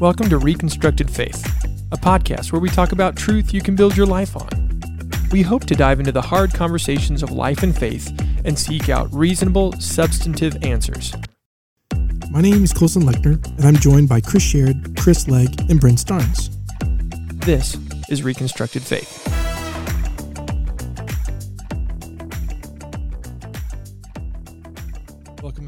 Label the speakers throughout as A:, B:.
A: Welcome to Reconstructed Faith, a podcast where we talk about truth you can build your life on. We hope to dive into the hard conversations of life and faith and seek out reasonable, substantive answers.
B: My name is Coleson Lechner, and I'm joined by Chris Sherrod, Chris Legg, and Bryn Starnes.
A: This is Reconstructed Faith.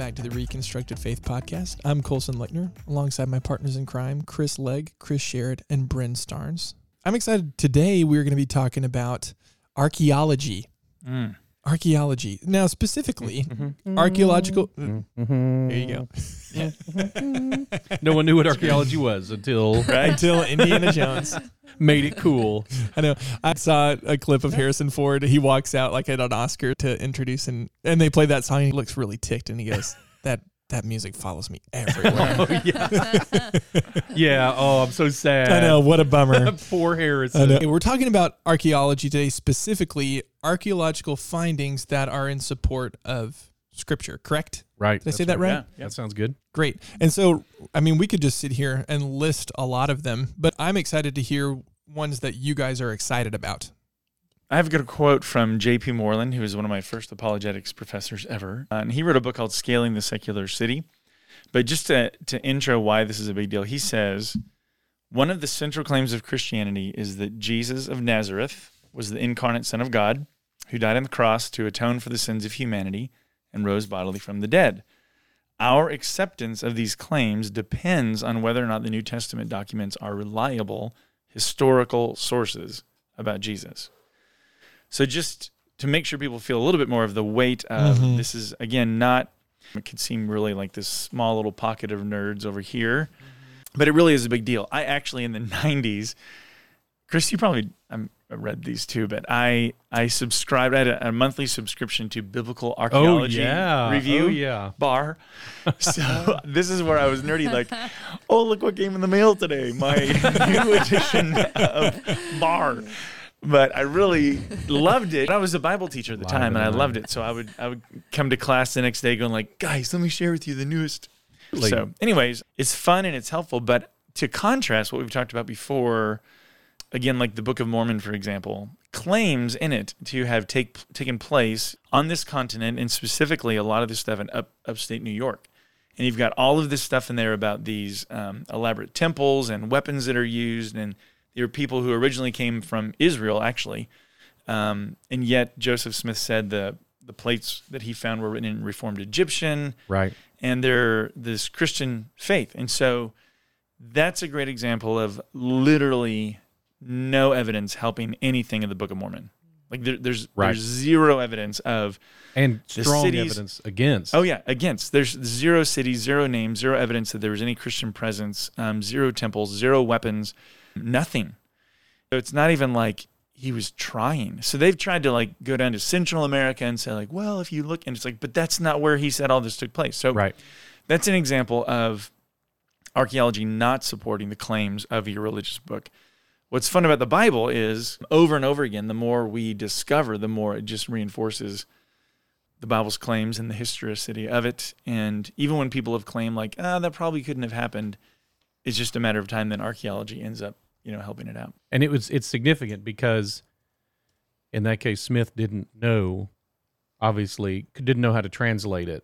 A: Back to the Reconstructed Faith Podcast. I'm Coleson Lechner, alongside my partners in crime, Chris Legg, Chris Sherrod, and Bryn Starnes. I'm excited. Today, we're going to be talking about archaeology.
C: Mm.
A: Archaeology. Now, specifically,
C: Mm-hmm. mm-hmm.
A: archaeological. Mm-hmm. Mm-hmm. There you go.
D: No one knew what archaeology was until
A: Until Indiana Jones.
D: made it cool.
A: I know. I saw a clip of Harrison Ford. He walks out like at an Oscar to introduce and and they play that song. He looks really ticked and he goes, "That that music follows me everywhere."
D: Oh yeah, yeah. Oh, I'm so sad.
A: I know. What a bummer.
D: Poor Harrison.
A: We're talking about archaeology today, specifically archaeological findings that are in support of Scripture. Correct?
D: Right.
A: Did I say that right?
C: Yeah.
D: That sounds good.
A: Great. And so, I mean, we could just sit here and list a lot of them, but I'm excited to hear ones that you guys are excited about.
C: I have a quote from J.P. Moreland, who was one of my first apologetics professors ever. Uh, and he wrote a book called Scaling the Secular City. But just to, to intro why this is a big deal, he says one of the central claims of Christianity is that Jesus of Nazareth was the incarnate Son of God who died on the cross to atone for the sins of humanity and rose bodily from the dead. Our acceptance of these claims depends on whether or not the New Testament documents are reliable historical sources about Jesus. So just to make sure people feel a little bit more of the weight of
A: Mhm.
C: this is again not it could seem really like this small little pocket of nerds over here, but it really is a big deal. I actually in the 90s Chris, you probably I read these too, but I I subscribed. I had a, a monthly subscription to Biblical
D: Oh
C: Archaeology
D: yeah.
C: Review
D: Oh yeah.
C: bar. So this is where I was nerdy, like, oh look what came in the mail today, my new edition of bar. But I really loved it. I was a Bible teacher at the
D: Live
C: time, and I loved it. So I would I would come to class the next day, going like, guys, let me share with you the newest.
D: Really?
C: So, anyways, it's fun and it's helpful. But to contrast what we've talked about before, again, like the Book of Mormon, for example, claims in it to have take, taken place on this continent, and specifically a lot of this stuff in up, upstate New York. And you've got all of this stuff in there about these um, elaborate temples and weapons that are used, and there were people who originally came from Israel, actually. Um, and yet Joseph Smith said the the plates that he found were written in Reformed Egyptian
D: Right.
C: and they're this Christian faith. And so that's a great example of literally no evidence helping anything in the Book of Mormon. Like there, there's
D: Right.
C: there's zero evidence of
D: And strong
C: cities-
D: evidence against.
C: oh yeah against there's zero cities, zero names, zero evidence that there was any Christian presence, um, zero temples, zero weapons, nothing. So it's not even like he was trying. So they've tried to like go down to Central America and say like, well, if you look, and it's like, but that's not where he said all this took place. So
D: Right.
C: that's an example of archaeology not supporting the claims of your religious book. What's fun about the Bible is over and over again, the more we discover, the more it just reinforces the Bible's claims and the historicity of it. And even when people have claimed like, ah, that probably couldn't have happened, it's just a matter of time. Then archaeology ends up, you know, helping it out.
D: And it was it's significant because in that case Smith didn't know obviously didn't know how to translate it.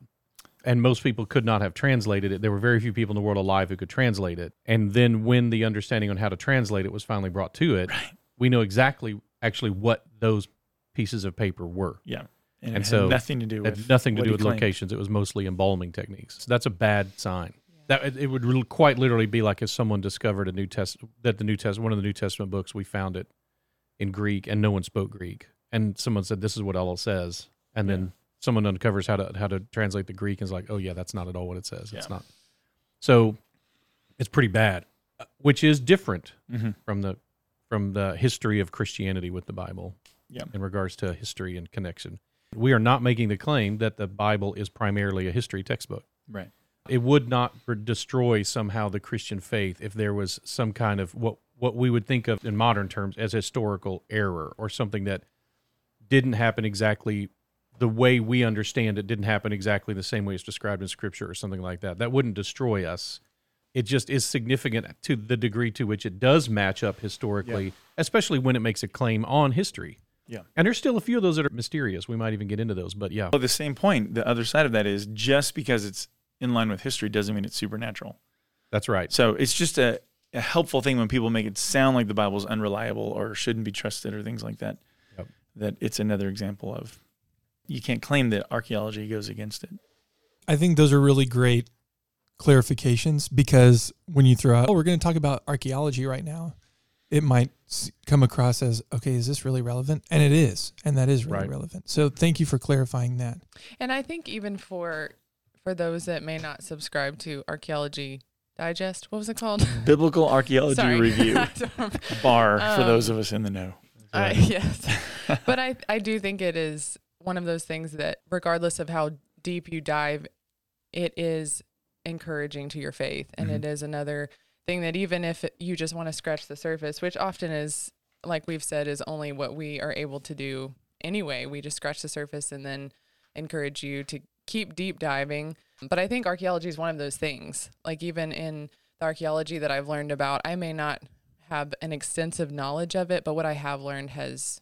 D: And most people could not have translated it. There were very few people in the world alive who could translate it. And then when the understanding on how to translate it was finally brought to it, we know exactly actually what those pieces of paper were.
C: Yeah. And,
D: And so
C: nothing to do with
D: nothing to do with
C: claimed.
D: locations. It was mostly embalming techniques. So that's a bad sign. That it- would quite literally be like if someone discovered a New Test that the New Test one of the New Testament books we found it in Greek and no one spoke Greek and someone said this is what all says and then someone uncovers how to how to translate the Greek and is like oh yeah that's not at all what it says it's not so it's pretty bad uh, which is different
C: Mhm.
D: from the from the history of Christianity with the Bible
C: Yeah.
D: in regards to history and connection. We are not making the claim that the Bible is primarily a history textbook.
C: Right.
D: It would not destroy somehow the Christian faith if there was some kind of what what we would think of in modern terms as historical error or something that didn't happen exactly the way we understand it didn't happen exactly the same way it's described in scripture or something like that. That wouldn't destroy us It just is significant to the degree to which it does match up historically, especially when it makes a claim on history.
C: Yeah.
D: And there's still a few of those that are mysterious. We might even get into those, but yeah.
C: Well, the same point, the other side of that is just because it's in line with history doesn't mean it's supernatural.
D: That's right.
C: So it's just a, a helpful thing when people make it sound like the Bible's unreliable or shouldn't be trusted or things like that.
D: Yep.
C: That it's another example of you can't claim that archaeology goes against it.
B: I think those are really great clarifications because when you throw out, oh, we're going to talk about archaeology right now, it might come across as, okay, is this really relevant? And it is. And that is really
D: Right.
B: relevant. So thank you for clarifying that.
E: And I think even for for those that may not subscribe to Archaeology Digest, what was it called?
C: Biblical Archaeology Review. Bar for
E: Um,
C: those of us in the know.
E: I- yes, but I I do think it is one of those things that regardless of how deep you dive, it is encouraging to your faith, and it is another thing that even if you just want to scratch the surface, which often is like we've said is only what we are able to do anyway. We just scratch the surface and then encourage you to keep deep diving. But I think archaeology is one of those things. Like even in the archaeology that I've learned about, I may not have an extensive knowledge of it, but what I have learned has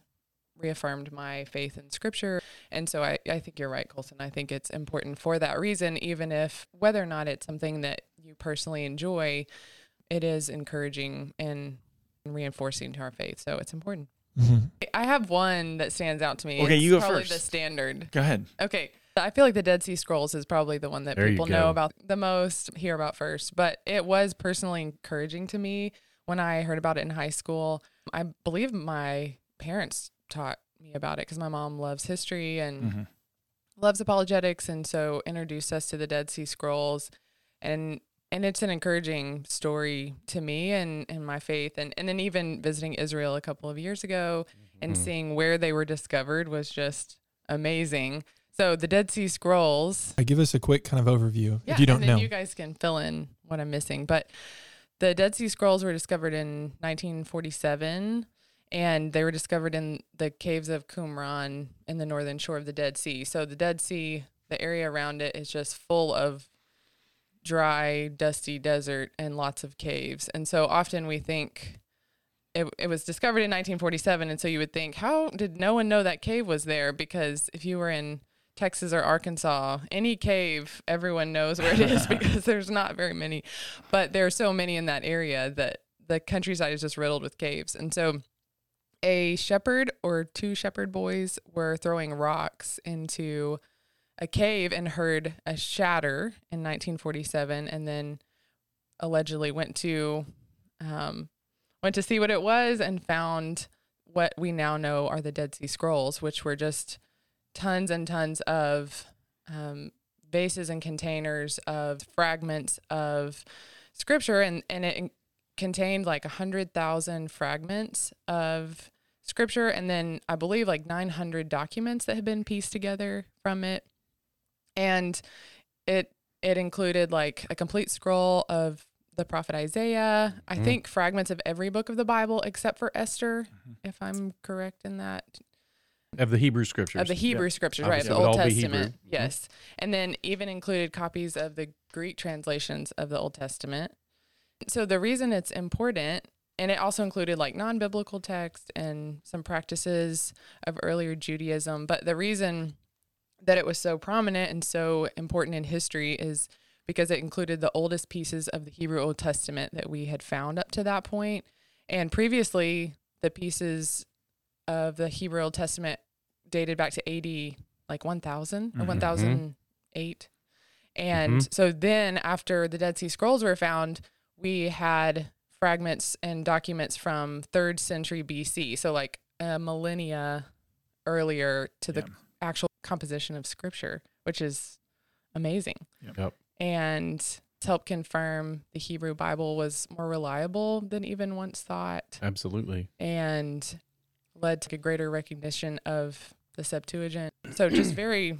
E: reaffirmed my faith in scripture. And so I, I think you're right, Coleson. I think it's important for that reason, even if whether or not it's something that you personally enjoy, it is encouraging and reinforcing to our faith. So it's important. Mm-hmm. I have one that stands out to me.
C: Okay,
E: It's
C: you go
E: probably
C: first.
E: the standard.
C: Go ahead.
E: Okay. I feel like the Dead Sea Scrolls is probably the one that
D: There
E: people know about the most, hear about first. But it was personally encouraging to me when I heard about it in high school. I believe my parents taught me about it because my mom loves history and
C: Mhm.
E: loves apologetics, and so introduced us to the Dead Sea Scrolls, and and it's an encouraging story to me and and my faith, and and then even visiting Israel a couple of years ago and
D: Mm-hmm.
E: seeing where they were discovered was just amazing. So the Dead Sea Scrolls,
B: I give us a quick kind of overview
E: yeah,
B: if you don't
E: and then
B: know.
E: you guys can fill in what I'm missing, but the Dead Sea Scrolls were discovered in 1947 and they were discovered in the caves of Qumran in the northern shore of the Dead Sea. So the Dead Sea, the area around it is just full of dry, dusty desert and lots of caves. And so often we think it, it was discovered in 1947 and so you would think how did no one know that cave was there because if you were in Texas or Arkansas, any cave, everyone knows where it is because there's not very many. But there are so many in that area that the countryside is just riddled with caves. And so a shepherd or two shepherd boys were throwing rocks into a cave and heard a shatter in 1947 and then allegedly went to um, went to see what it was and found what we now know are the Dead Sea Scrolls, which were just tons and tons of um, vases and containers of fragments of scripture, and and it contained like a hundred thousand fragments of scripture, and then I believe like nine hundred documents that had been pieced together from it, and it it included like a complete scroll of the prophet Isaiah. I
D: Mhm.
E: think fragments of every book of the Bible except for Esther, if I'm correct in that
D: Of the Hebrew scriptures.
E: of the Hebrew scriptures, right? Of the Old
D: all be Hebrew.
E: Testament,
D: Mhm.
E: yes, and then even included copies of the Greek translations of the Old Testament. So the reason it's important, and it also included like non-biblical text and some practices of earlier Judaism, but the reason that it was so prominent and so important in history is because it included the oldest pieces of the Hebrew Old Testament that we had found up to that point. And previously, the pieces of the Hebrew Old Testament dated back to AD like 1000 or
C: Mhm.
E: 1008. And so then, after the Dead Sea Scrolls were found, we had fragments and documents from third century BC. So, like a millennia earlier to the
C: Yeah.
E: actual composition of scripture, which is amazing.
D: Yep.
E: And to help confirm the Hebrew Bible was more reliable than even once thought
D: Absolutely.
E: and led to a greater recognition of the Septuagint. So just very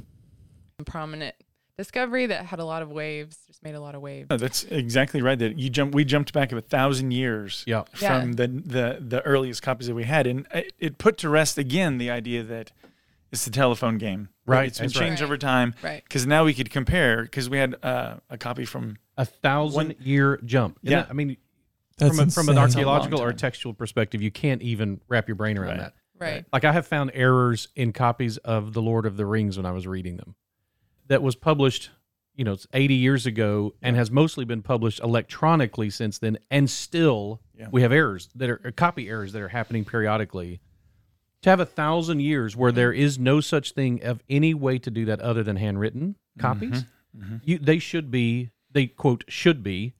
E: prominent discovery that had a lot of waves, just made a lot of waves.
C: No, that's exactly right. That you jump, we jumped back a thousand years
D: Yeah.
E: Yeah.
C: from the, the the earliest copies that we had, and it, it put to rest again the idea that It's the telephone game.
D: Right,
C: It's been
D: that's
C: changed
E: Right.
C: over time
E: Right.
C: because now we could compare because we had uh, a copy from
D: A thousand
C: One-
D: year jump. Isn't
C: Yeah.
D: that- I mean,
B: That's
D: from, a, from an archaeological
C: It's a long
D: or textual perspective, you can't even wrap your brain around
C: Right.
D: that.
E: Right.
D: Like I have found errors in copies of The Lord of the Rings when I was reading them. That was published, you know, it's 80 years ago and has mostly been published electronically since then and still
C: Yeah.
D: we have errors that are copy errors that are happening periodically. To have a thousand years where there is no such thing of any way to do that other than handwritten copies, mm-hmm. Mm-hmm. You, they should be, they quote, should be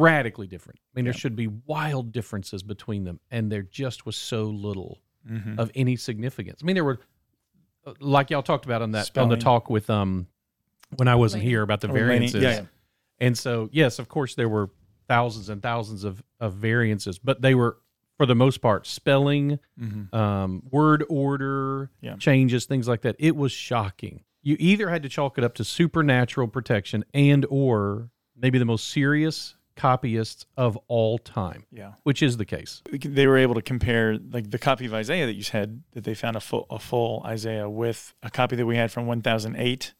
D: radically different. I mean, there should be wild differences between them, and there just was so little
C: Mm-hmm.
D: of any significance. I mean, there were, uh, like y'all talked about on that on the talk with um, when I wasn't
E: Laney.
D: here about the
C: Oh,
D: variances.
C: Yeah, yeah.
D: And so, yes, of course, there were thousands and thousands of of variances, but they were for the most part spelling,
C: Mm-hmm.
D: um, word order
C: Yeah.
D: changes, things like that. It was shocking. You either had to chalk it up to supernatural protection and or maybe the most serious copyists of all time,
C: yeah.
D: which is the case.
C: they were able to compare like the copy of Isaiah that you said that they found a full a full Isaiah with a copy that we had from 1008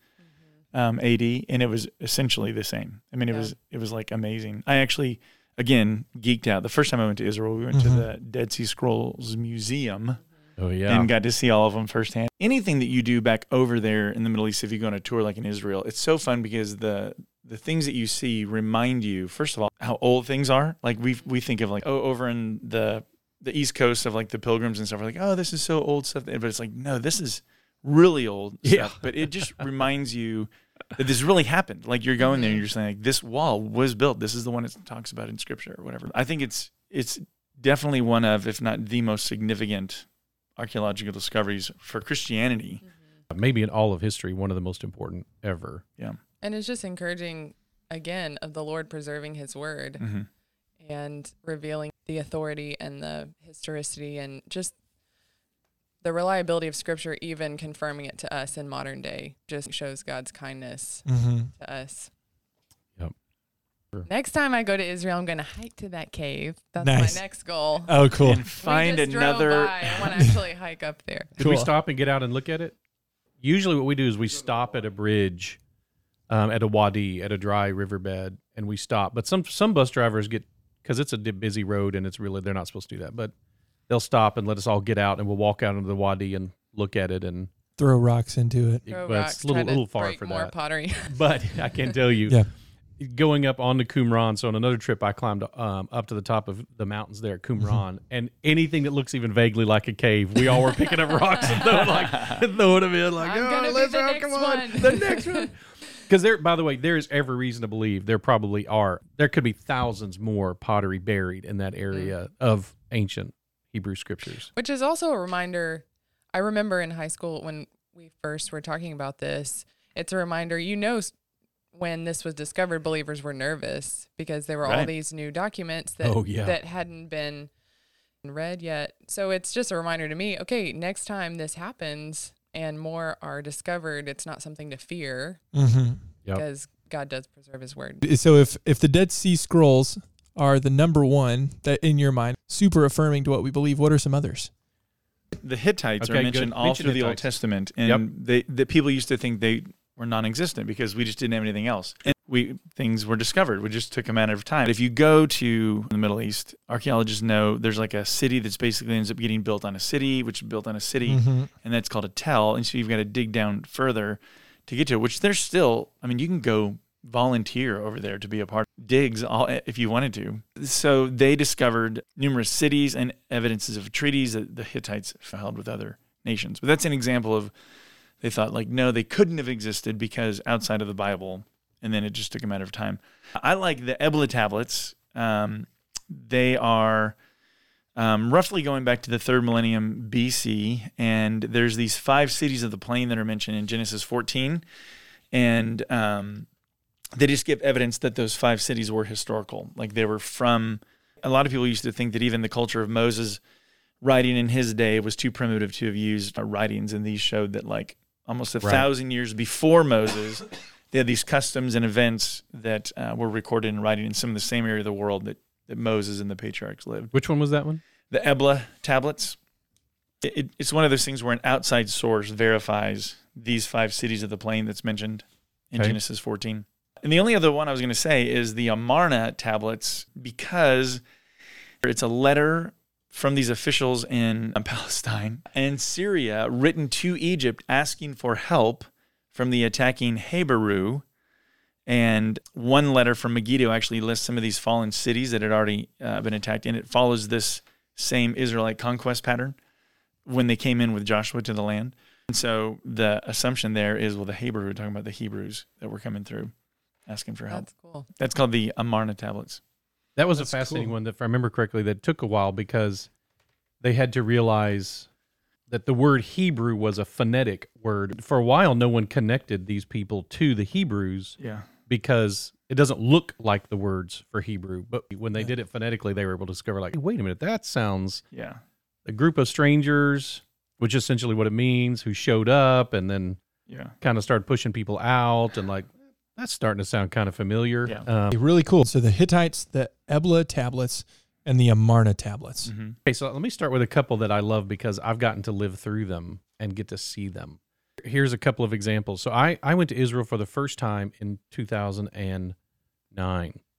C: um, AD, and it was essentially the same. I mean, it
E: Yeah.
C: was it was like amazing. I actually again geeked out. The first time I went to Israel, we went to
B: Mhm.
C: the Dead Sea Scrolls Museum
D: Oh yeah.
C: and got to see all of them firsthand. Anything that you do back over there in the Middle East, if you go on a tour like in Israel, it's so fun because the the things that you see remind you, first of all, how old things are. Like we we think of like oh over in the the East Coast of like the pilgrims and stuff. We're like oh this is so old stuff, but it's like no, this is really old
D: Yeah.
C: stuff. But it just reminds you that this really happened. Like you're going there and you're saying like this wall was built. This is the one it talks about in Scripture or whatever. I think it's it's definitely one of, if not the most significant archaeological discoveries for Christianity. Mm-hmm.
D: maybe in all of history, one of the most important ever.
E: And it's just encouraging, again, of the Lord preserving his word
C: Mm-hmm.
E: and revealing the authority and the historicity and just the reliability of scripture, even confirming it to us in modern day, just shows God's kindness
B: hmm
E: to us.
D: Yep. Sure.
E: Next time I go to Israel, I'm going to hike to that cave. That's
B: Nice.
E: my next goal.
B: Oh, cool.
C: And find another.
E: I want to actually hike up there.
D: Did we stop and get out and look at it? Usually, what we do is we stop at a bridge, um, at a wadi, at a dry riverbed, and we stop. But some some bus drivers get because it's a busy road and it's really they're not supposed to do that. But they'll stop and let us all get out, and we'll walk out into the wadi and look at it. And
B: Throw rocks into it.
E: Throw
D: but
E: rocks,
D: it's a little little far
E: break
D: for
E: more
D: that.
E: pottery.
D: But I can tell you,
B: Yeah.
D: going up on the Qumran. So on another trip, I climbed um, up to the top of the mountains there at Qumran, and anything that looks even vaguely like a cave, we all were picking up rocks and throwing like throwing them in like,
E: I'm
D: oh, let's
E: the
D: go,
E: next
D: come on,
E: one."
D: the next one. Because there, by the way, there is every reason to believe there probably are. There could be thousands more pottery buried in that mm. area of ancient Hebrew scriptures.
E: Which is also a reminder. I remember in high school when we first were talking about this, it's a reminder, you know, when this was discovered, believers were nervous because there were all these new documents that,
D: Oh, yeah.
E: that hadn't been read yet. So it's just a reminder to me okay, next time this happens and more are discovered, it's not something to fear
B: hmm
D: Yep.
E: because God does preserve his word.
B: So if if the Dead Sea Scrolls are the number one that in your mind, super affirming to what we believe, what are some others?
C: The Hittites
D: Okay,
C: are
D: good.
C: mentioned all
D: Mention
C: through the Old Testament, and
D: Yep.
C: they the people used to think they were non-existent because we just didn't have anything else. And we things were discovered. We just took a matter of time. If you go to the Middle East, archaeologists know there's like a city that's basically ends up getting built on a city, which is built on a city,
B: Mhm.
C: and that's called a tell. And so you've got to dig down further to get to it. Which there's still. I mean, you can go volunteer over there to be a part of digs all if you wanted to. So they discovered numerous cities and evidences of treaties that the Hittites held with other nations. But that's an example of they thought like no, they couldn't have existed because outside of the Bible, and then it just took a matter of time. I like the Ebla tablets. Um, they are um, roughly going back to the third millennium BC, and there's these five cities of the plain that are mentioned in Genesis 14, and um, they just give evidence that those five cities were historical, like they were from. A lot of people used to think that even the culture of Moses writing in his day was too primitive to have used uh, writings, and these showed that like almost a
D: Right.
C: thousand years before Moses, they had these customs and events that uh, were recorded in writing in some of the same area of the world that, that Moses and the patriarchs lived.
D: Which one was that one?
C: The Ebla tablets. It, it's one of those things where an outside source verifies these five cities of the plain that's mentioned in
D: Okay.
C: Genesis 14. And the only other one I was going to say is the Amarna tablets because it's a letter from these officials in Palestine and Syria written to Egypt asking for help from the attacking Hebrew. And one letter from Megiddo actually lists some of these fallen cities that had already uh, been attacked, and it follows this same Israelite conquest pattern when they came in with Joshua to the land. And so the assumption there is, well, the Hebrew, talking about the Hebrews that were coming through, asking for help.
E: That's cool.
C: That's called the Amarna tablets.
D: That was a fascinating
B: cool.
D: one that, if I remember correctly, that took a while because they had to realize that the word Hebrew was a phonetic word. For a while, no one connected these people to the Hebrews
C: Yeah.
D: because it doesn't look like the words for Hebrew. But when they
B: Yeah.
D: did it phonetically, they were able to discover, like, wait a minute, that sounds
C: Yeah.
D: a group of strangers, which is essentially what it means, who showed up and then
C: Yeah.
D: kind of started pushing people out and like, that's starting to sound kind of familiar.
C: Yeah.
D: Um,
B: Really cool. So the Hittites, the Ebla tablets, and the Amarna tablets.
C: hmm
D: Okay, so let me start with a couple that I love because I've gotten to live through them and get to see them. Here's a couple of examples. So I, I went to Israel for the first time in 2009.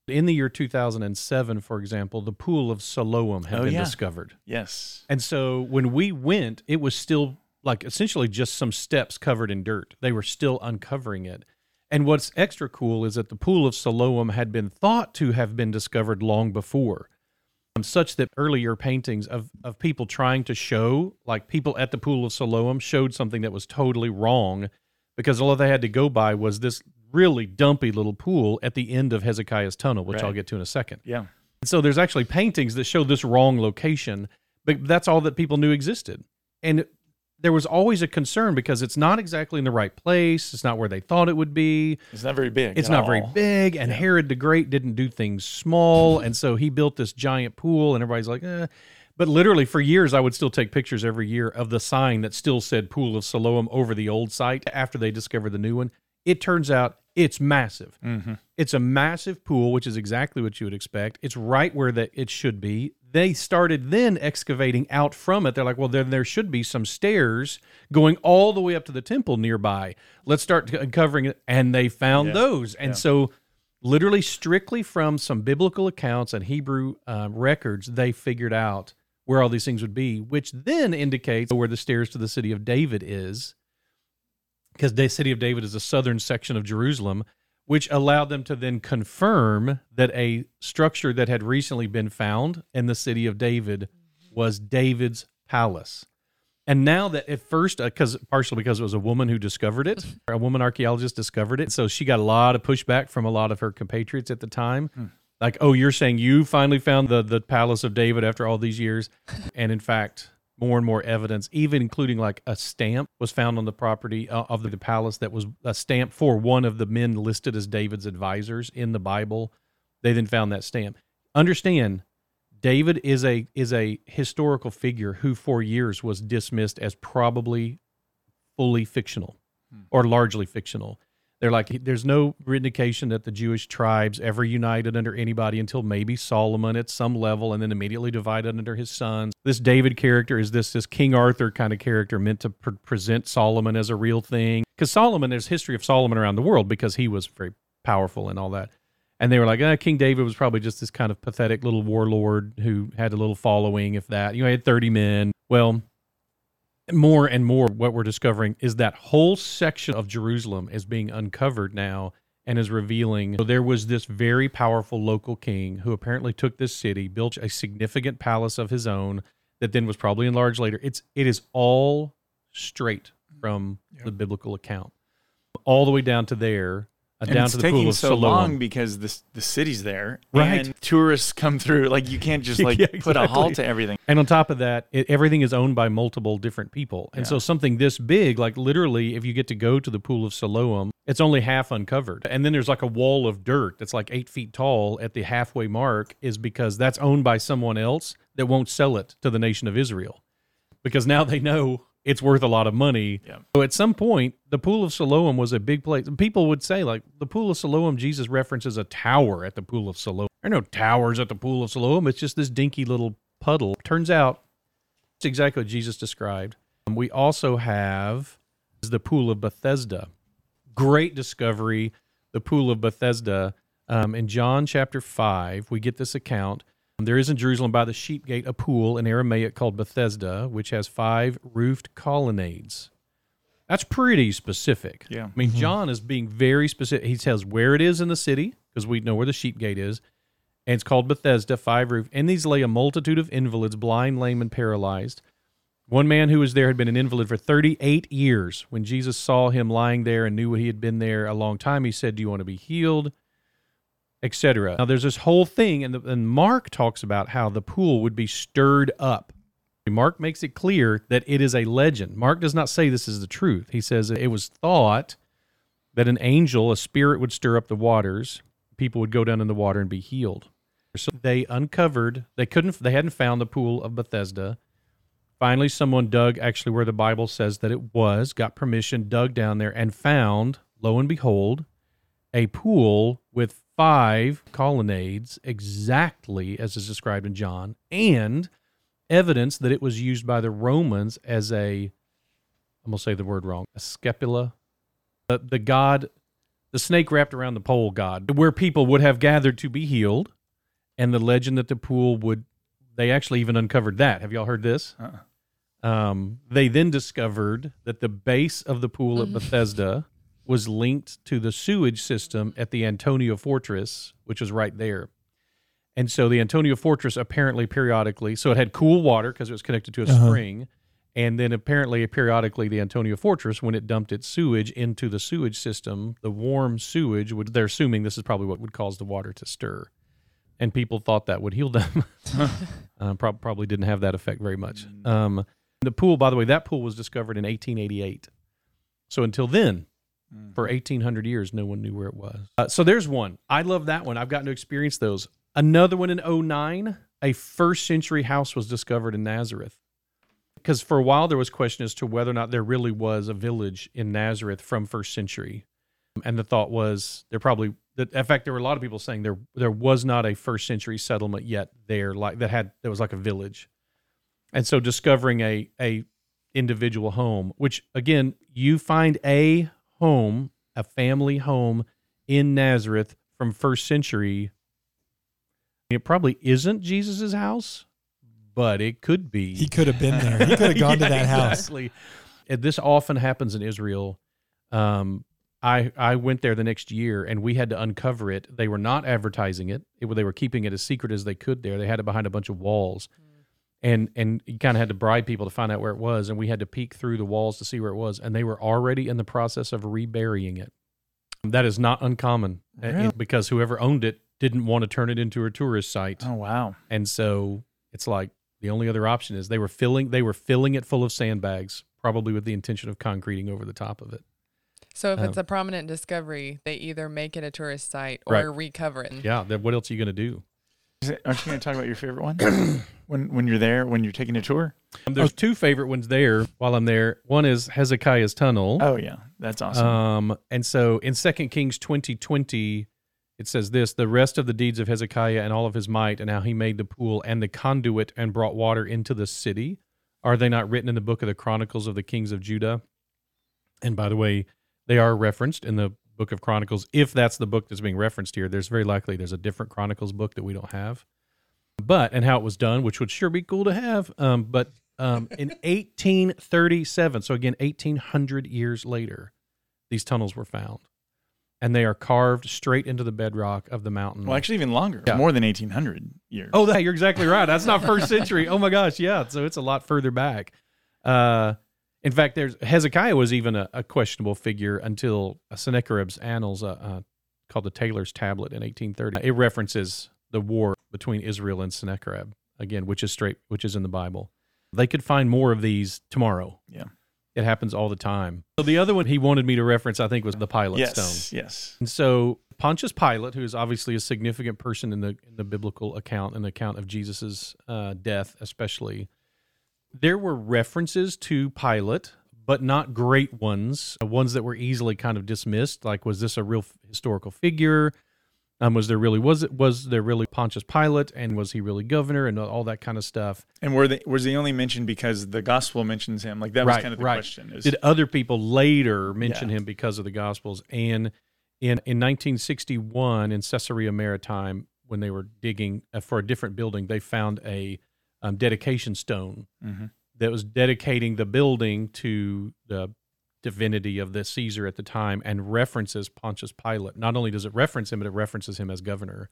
D: In the year 2007, for example, the pool of Siloam had
C: Oh,
D: been
C: yeah.
D: discovered.
C: Yes.
D: And so when we went, it was still like essentially just some steps covered in dirt. They were still uncovering it. And what's extra cool is that the pool of Siloam had been thought to have been discovered long before, Um, such that earlier paintings of, of people trying to show, like people at the pool of Siloam, showed something that was totally wrong because all they had to go by was this really dumpy little pool at the end of Hezekiah's tunnel, which I'll get to in a second.
C: Yeah.
D: And So there's actually paintings that show this wrong location, but that's all that people knew existed. And there was always a concern because it's not exactly in the right place. It's not where they thought it would be.
C: It's not very big.
D: It's not very big. And
C: Yeah.
D: Herod the Great didn't do things small. and so he built this giant pool, and everybody's like, eh. But literally, for years, I would still take pictures every year of the sign that still said Pool of Siloam over the old site after they discovered the new one. It turns out it's massive.
C: Mhm.
D: It's a massive pool, which is exactly what you would expect. It's right where that it should be. They started then excavating out from it. They're like, well, then there should be some stairs going all the way up to the temple nearby. Let's start uncovering it. And they found
C: Yeah.
D: those. And
C: Yeah.
D: so, literally, strictly from some biblical accounts and Hebrew uh, records, they figured out where all these things would be, which then indicates where the stairs to the city of David is because the city of David is a southern section of Jerusalem, which allowed them to then confirm that a structure that had recently been found in the city of David was David's palace. And now that at first, uh, because partially because it was a woman who discovered it, a woman archaeologist discovered it, so she got a lot of pushback from a lot of her compatriots at the time. Hmm. Like, oh, you're saying you finally found the the palace of David after all these years, and in fact, more and more evidence, even including like a stamp, was found on the property uh, of the palace that was a stamp for one of the men listed as David's advisors in the Bible. They then found that stamp. Understand, David is a is a historical figure who for years was dismissed as probably fully fictional or largely fictional. They're like there's no indication that the Jewish tribes ever united under anybody until maybe Solomon at some level and then immediately divided under his sons. This David character is this this King Arthur kind of character meant to pre- present Solomon as a real thing. Cuz Solomon there's history of Solomon around the world because he was very powerful and all that. And they were like, eh, King David was probably just this kind of pathetic little warlord who had a little following, if that. You know, he had 30 men. Well, more and more, what we're discovering is that whole section of Jerusalem is being uncovered now and is revealing. So there was this very powerful local king who apparently took this city, built a significant palace of his own that then was probably enlarged later. It's it is all straight mm. from the biblical account, all the way down to there, Uh,
C: and
D: down
C: it's
D: to the
C: taking
D: pool of
C: so
D: Siloam.
C: long because the the city's there,
D: Right.
C: And tourists come through. Like you can't just like
D: Yeah,
C: put a halt to everything.
D: And on top of that, it, everything is owned by multiple different people. And so something this big, like literally, if you get to go to the pool of Siloam, it's only half uncovered. And then there's like a wall of dirt that's like eight feet tall at the halfway mark, is because that's owned by someone else that won't sell it to the nation of Israel. Because now they know it's worth a lot of money.
C: Yeah.
D: So at some point, the pool of Siloam was a big place. People would say, like, the pool of Siloam, Jesus references a tower at the pool of Siloam. There are no towers at the pool of Siloam. It's just this dinky little puddle. Turns out, it's exactly what Jesus described. Um, we also have the pool of Bethesda. Great discovery, the pool of Bethesda. Um, in John chapter 5, we get this account. There is in Jerusalem by the sheep gate a pool in Aramaic called Bethesda, which has five roofed colonnades. That's pretty specific.
C: Yeah.
D: I mean, mm-hmm. John is being very specific. He tells where it is in the city, because we know where the sheep gate is. And it's called Bethesda, five roof. In these lay a multitude of invalids, blind, lame, and paralyzed. One man who was there had been an invalid for 38 years. When Jesus saw him lying there and knew he had been there a long time, he said, Do you want to be healed? Etc. Now, there's this whole thing, and, the, and Mark talks about how the pool would be stirred up. Mark makes it clear that it is a legend. Mark does not say this is the truth. He says it was thought that an angel, a spirit, would stir up the waters. People would go down in the water and be healed. So they uncovered. They couldn't. They hadn't found the pool of Bethesda. Finally, someone dug actually where the Bible says that it was. Got permission, dug down there, and found. Lo and behold, a pool with five colonnades, exactly as is described in John, and evidence that it was used by the Romans as a. I'm gonna say the word wrong. A scapula. The, the god, the snake wrapped around the pole god, where people would have gathered to be healed and the legend that the pool would they actually even uncovered that have y'all heard this
C: Uh-uh.
D: um, they then discovered that the base of the pool at bethesda was linked to the sewage system at the antonio fortress which was right there and so the antonio fortress apparently periodically so it had cool water because it was connected to a
B: Uh-huh.
D: spring and then apparently periodically the antonio fortress when it dumped its sewage into the sewage system the warm sewage would they're assuming this is probably what would cause the water to stir and people thought that would heal them. uh, prob- probably didn't have that effect very much. Um, the pool, by the way, that pool was discovered in 1888. So until then, for 1800 years, no one knew where it was. Uh, so there's one. I love that one. I've gotten to experience those. Another one in 09, a first century house was discovered in Nazareth. Because for a while there was question as to whether or not there really was a village in Nazareth from first century. And the thought was there probably that in fact there were a lot of people saying there there was not a first century settlement yet there like that had that was like a village. And so discovering a a individual home, which again, you find a home, a family home in Nazareth from first century. It probably isn't Jesus's house, but it could be.
B: He could have been there. He could have gone to
D: Yeah,
B: that house.
D: Exactly. And This often happens in Israel. Um, I I went there the next year and we had to uncover it. They were not advertising it. it they were keeping it as secret as they could there. They had it behind a bunch of walls. And and you kind of had to bribe people to find out where it was and we had to peek through the walls to see where it was and they were already in the process of reburying it. That is not uncommon uh,
C: Really?
D: because whoever owned it didn't want to turn it into a tourist site.
C: Oh wow.
D: And so it's like the only other option is they were filling they were filling it full of sandbags, probably with the intention of concreting over the top of it.
E: So if it's
D: Um,
E: a prominent discovery, they either make it a tourist site or
D: Right.
E: recover it.
D: Yeah, then what else are you going to do?
C: Is it- aren't you going to talk about your favorite one when when you're there when you're taking a tour?
D: Um, There's two favorite ones there while I'm there. One is Hezekiah's tunnel.
C: Oh yeah, that's awesome.
D: Um, and so in Second Kings twenty twenty, it says this: the rest of the deeds of Hezekiah and all of his might, and how he made the pool and the conduit and brought water into the city. Are they not written in the book of the Chronicles of the kings of Judah? And by the way, they are referenced in the book of Chronicles. If that's the book that's being referenced here, there's very likely there's a different Chronicles book that we don't have. But and how it was done, which would sure be cool to have. Um, but um, in 1837, so again, 1800 years later, these tunnels were found, and they are carved straight into the bedrock of the mountain.
C: well, actually, even longer,
D: Yeah.
C: more than 1800 years.
D: Oh, that you're exactly right. That's not first century. Oh my gosh, yeah. So it's a lot further back. Uh, in fact, there's Hezekiah was even a, a questionable figure until Sennacherib's annals, uh, uh, called the Taylor's Tablet in 1830. It references the war between Israel and Sennacherib again, which is straight, which is in the Bible. They could find more of these tomorrow.
C: Yeah.
D: It happens all the time. So the other one he wanted me to reference, I think, was the Pilate
C: yes,
D: Stone.
C: yes.
D: And so Pontius Pilate, who is obviously a significant person in the in the biblical account, in the account of Jesus's uh, death, especially, there were references to Pilate, but not great ones. Ones that were easily kind of dismissed. Like, was this a real f- historical figure? Um, was there really was it was there really Pontius Pilate and was he really governor and all that kind of stuff?
C: And were they, was he only mentioned because the gospel mentions him? Like that was
D: Right,
C: kind of the
D: right.
C: question. Is,
D: Did other people later mention
C: Yeah.
D: him because of the Gospels? And in in 1961 in Caesarea Maritima, when they were digging uh, for a different building, they found a um, dedication stone
C: Mhm.
D: that was dedicating the building to the divinity of the Caesar at the time and references Pontius Pilate. Not only does it reference him, but it references him as governor.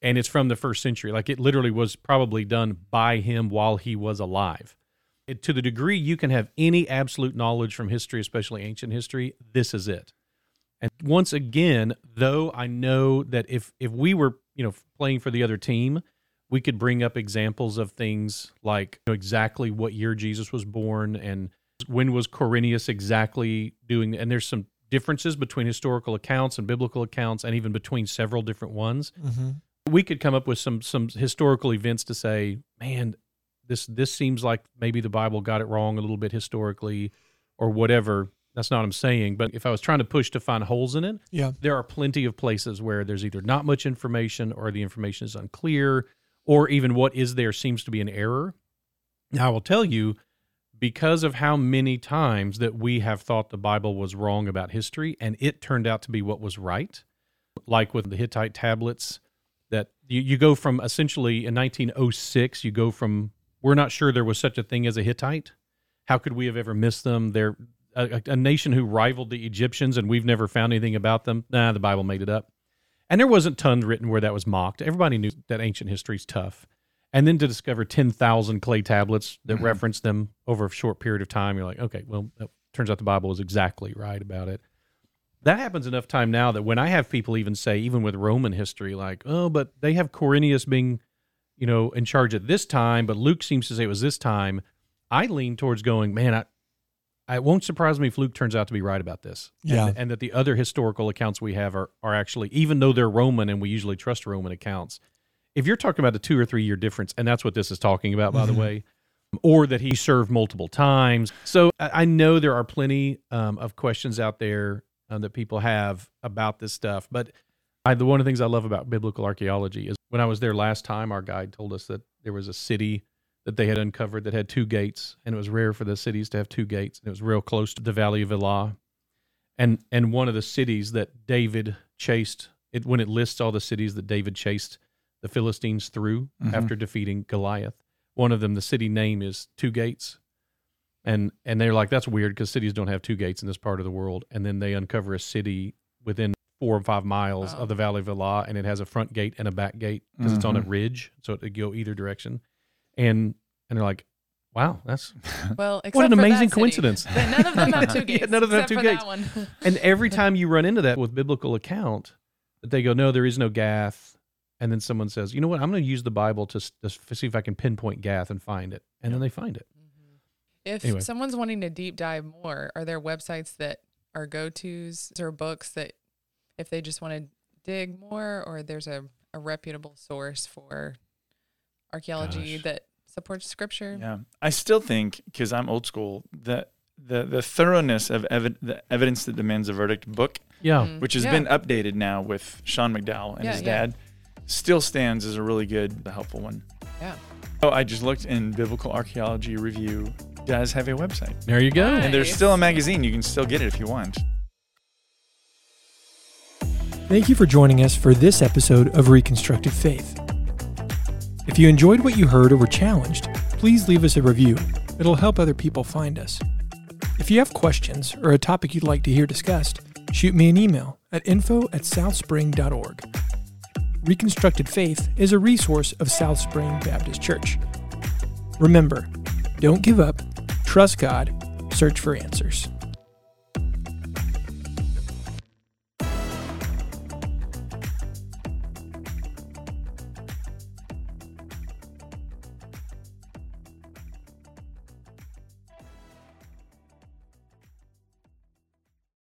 D: And it's from the first century. Like it literally was probably done by him while he was alive. It, to the degree you can have any absolute knowledge from history, especially ancient history, this is it. And once again, though I know that if if we were, you know, playing for the other team, we could bring up examples of things like you know, exactly what year Jesus was born and when was Quirinius exactly doing and there's some differences between historical accounts and biblical accounts and even between several different ones
B: Mm-hmm.
D: we could come up with some some historical events to say man this this seems like maybe the bible got it wrong a little bit historically or whatever that's not what i'm saying but if i was trying to push to find holes in it
B: Yeah.
D: there are plenty of places where there's either not much information or the information is unclear or even what is there seems to be an error now i will tell you because of how many times that we have thought the bible was wrong about history and it turned out to be what was right like with the hittite tablets that you, you go from essentially in 1906 you go from we're not sure there was such a thing as a hittite. How could we have ever missed them? They're a, a nation who rivaled the egyptians and we've never found anything about them. Nah the bible made it up. And there wasn't tons written where that was mocked. Everybody knew that ancient history's tough and then to discover 10,000 clay tablets that mm-hmm. reference them over a short period of time you're like okay well it turns out the bible was exactly right about it that happens enough time now that when I have people even say, even with Roman history, like, oh, but they have Quirinius being, you know, in charge at this time, but Luke seems to say it was this time. I lean towards going, man, I, I it won't surprise me if Luke turns out to be right about this.
B: Yeah.
D: And, and that the other historical accounts we have are, are actually, even though they're Roman and we usually trust Roman accounts, if you're talking about a two or three year difference, and that's what this is talking about, by the way, or that he served multiple times. So I I know there are plenty um, of questions out there um, that people have about this stuff. But I, the one of the things I love about biblical archaeology is when I was there last time, our guide told us that there was a city that they had uncovered that had two gates, and it was rare for the cities to have two gates. And it was real close to the Valley of Elah, and and one of the cities that David chased. It when it lists all the cities that David chased the Philistines through
C: Mhm.
D: after defeating Goliath. One of them, the city name is Two Gates, and and they're like that's weird because cities don't have two gates in this part of the world. And then they uncover a city within four or five miles
E: Wow.
D: of the Valley of Elah, and it has a front gate and a back gate because it's on a
C: Mhm.
D: ridge, so it could go either direction. And and they're like, wow, that's
E: Well, except
D: what an
E: for
D: amazing
E: city.
D: coincidence.
E: But none of them have two
D: Yeah,
E: gates.
D: none of them have two
E: for
D: gates.
E: That one.
D: and every time you run into that with biblical account, that they go, no, there is no Gath. And then someone says, you know what? I'm going to use the Bible to, to see if I can pinpoint Gath and find it. And then they find it.
E: If
D: Anyway.
E: someone's wanting to deep dive more, are there websites that are go tos or books that if they just want to dig more, or there's a, a reputable source for archaeology
D: Gosh.
E: that supports scripture?
C: Yeah, I still think because I'm old school that the the thoroughness of evi- the evidence that demands a verdict book,
D: Yeah.
E: Mm,
C: which has
E: yeah.
C: been updated now with Sean McDowell and
E: Yeah,
C: his
E: yeah.
C: Dad, still stands as a really good, helpful one.
E: Yeah.
C: Oh, I just looked in Biblical Archaeology Review does have a website,
D: There you go.
E: Nice.
C: and there's still a magazine. You can still get it if you want.
A: Thank you for joining us for this episode of Reconstructive Faith. If you enjoyed what you heard or were challenged, please leave us a review. It'll help other people find us. If you have questions or a topic you'd like to hear discussed, shoot me an email at info at southspring.org. Reconstructed Faith is a resource of South Spring Baptist Church. Remember, don't give up, trust God, search for answers.